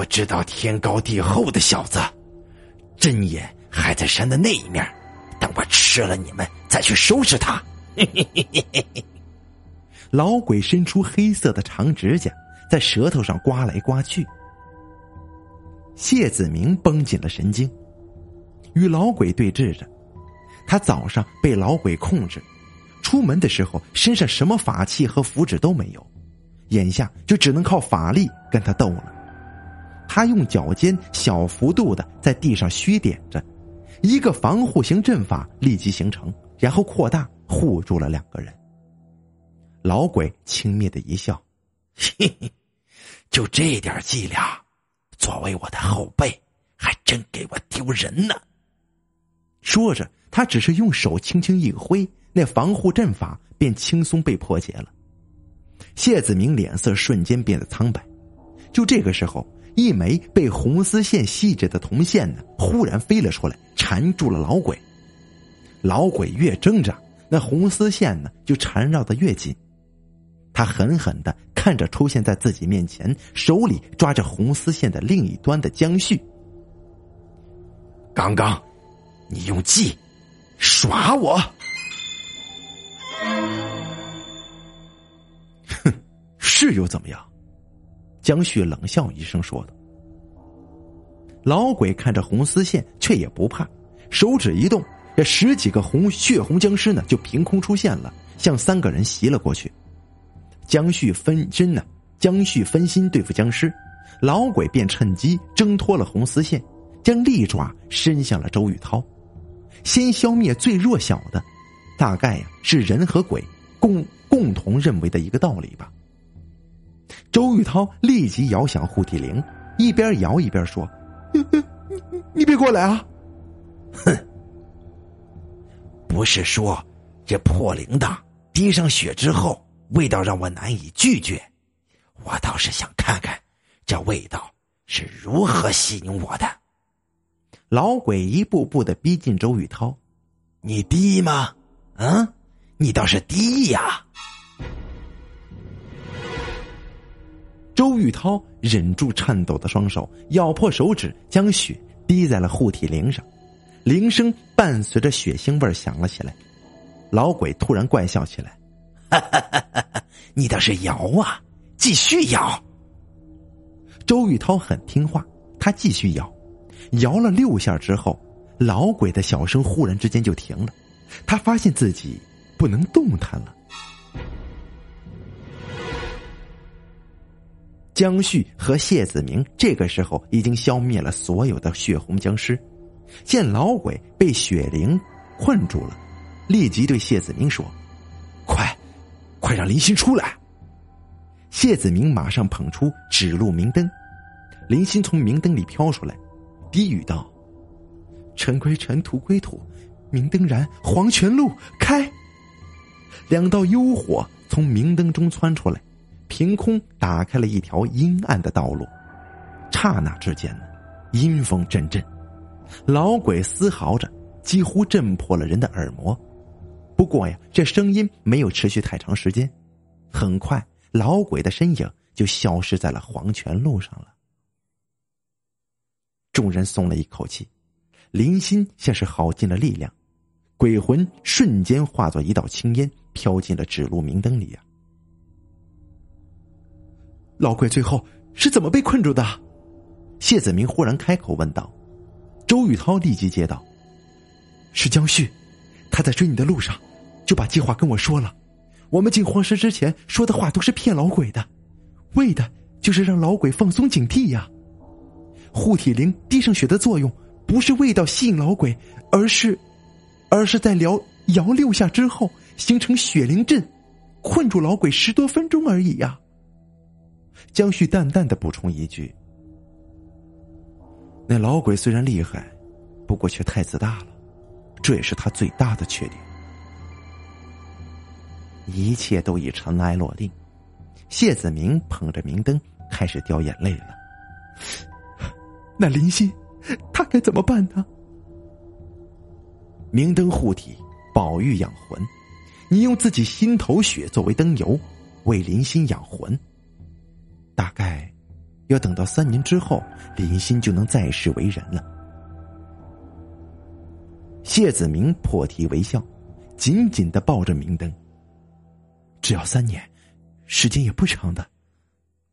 不知道天高地厚的小子，针眼还在山的那一面，等我吃了你们再去收拾他。老鬼伸出黑色的长指甲，在舌头上刮来刮去。谢子明绷紧了神经，与老鬼对峙着。他早上被老鬼控制，出门的时候身上什么法器和符纸都没有，眼下就只能靠法力跟他斗了。他用脚尖小幅度的在地上虚点着，一个防护型阵法立即形成，然后扩大护住了两个人。老鬼轻蔑的一笑：“嘿嘿，就这点伎俩，作为我的后辈，还真给我丢人呢。”说着，他只是用手轻轻一挥，那防护阵法便轻松被破解了。谢子明脸色瞬间变得苍白。就这个时候。一枚被红丝线系着的铜线呢，忽然飞了出来，缠住了老鬼。老鬼越挣扎，那红丝线呢就缠绕的越紧。他狠狠的看着出现在自己面前、手里抓着红丝线的另一端的江旭。刚刚，你用计耍我？哼，是又怎么样？江旭冷笑一声说道：“老鬼看着红丝线，却也不怕，手指一动，这十几个红血红僵尸呢，就凭空出现了，向三个人袭了过去。江旭分身呢，江旭分心对付僵尸，老鬼便趁机挣脱了红丝线，将利爪伸向了周玉涛，先消灭最弱小的，大概呀是人和鬼共共同认为的一个道理吧。”周玉涛立即摇响护体铃，一边摇一边说：“你你别过来啊！”哼，不是说这破铃铛滴上血之后味道让我难以拒绝，我倒是想看看这味道是如何吸引我的。老鬼一步步的逼近周玉涛，你低吗？嗯，你倒是低呀！周玉涛忍住颤抖的双手，咬破手指，将血滴在了护体铃上，铃声伴随着血腥味响了起来。老鬼突然怪笑起来：“哈哈哈哈你倒是摇啊，继续摇！”周玉涛很听话，他继续摇，摇了六下之后，老鬼的小声忽然之间就停了，他发现自己不能动弹了。江旭和谢子明这个时候已经消灭了所有的血红僵尸，见老鬼被雪灵困住了，立即对谢子明说：“快，快让林心出来！”谢子明马上捧出指路明灯，林心从明灯里飘出来，低语道：“尘归尘，土归土，明灯燃，黄泉路开。”两道幽火从明灯中窜出来。凭空打开了一条阴暗的道路，刹那之间呢，阴风阵阵，老鬼嘶嚎着，几乎震破了人的耳膜。不过呀，这声音没有持续太长时间，很快老鬼的身影就消失在了黄泉路上了。众人松了一口气，林心像是耗尽了力量，鬼魂瞬间化作一道青烟，飘进了指路明灯里呀。老鬼最后是怎么被困住的？谢子明忽然开口问道。周宇涛立即接道：“是江旭，他在追你的路上，就把计划跟我说了。我们进荒石之前说的话都是骗老鬼的，为的就是让老鬼放松警惕呀。护体灵滴上血的作用，不是味道吸引老鬼，而是，而是在摇摇六下之后形成血灵阵，困住老鬼十多分钟而已呀。”江旭淡淡的补充一句：“那老鬼虽然厉害，不过却太自大了，这也是他最大的缺点。”一切都已尘埃落定，谢子明捧着明灯开始掉眼泪了。那林心，他该怎么办呢？明灯护体，宝玉养魂，你用自己心头血作为灯油，为林心养魂。大概，要等到三年之后，林欣就能再世为人了。谢子明破涕为笑，紧紧的抱着明灯。只要三年，时间也不长的，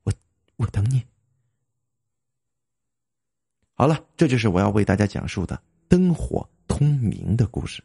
我我等你。好了，这就是我要为大家讲述的灯火通明的故事。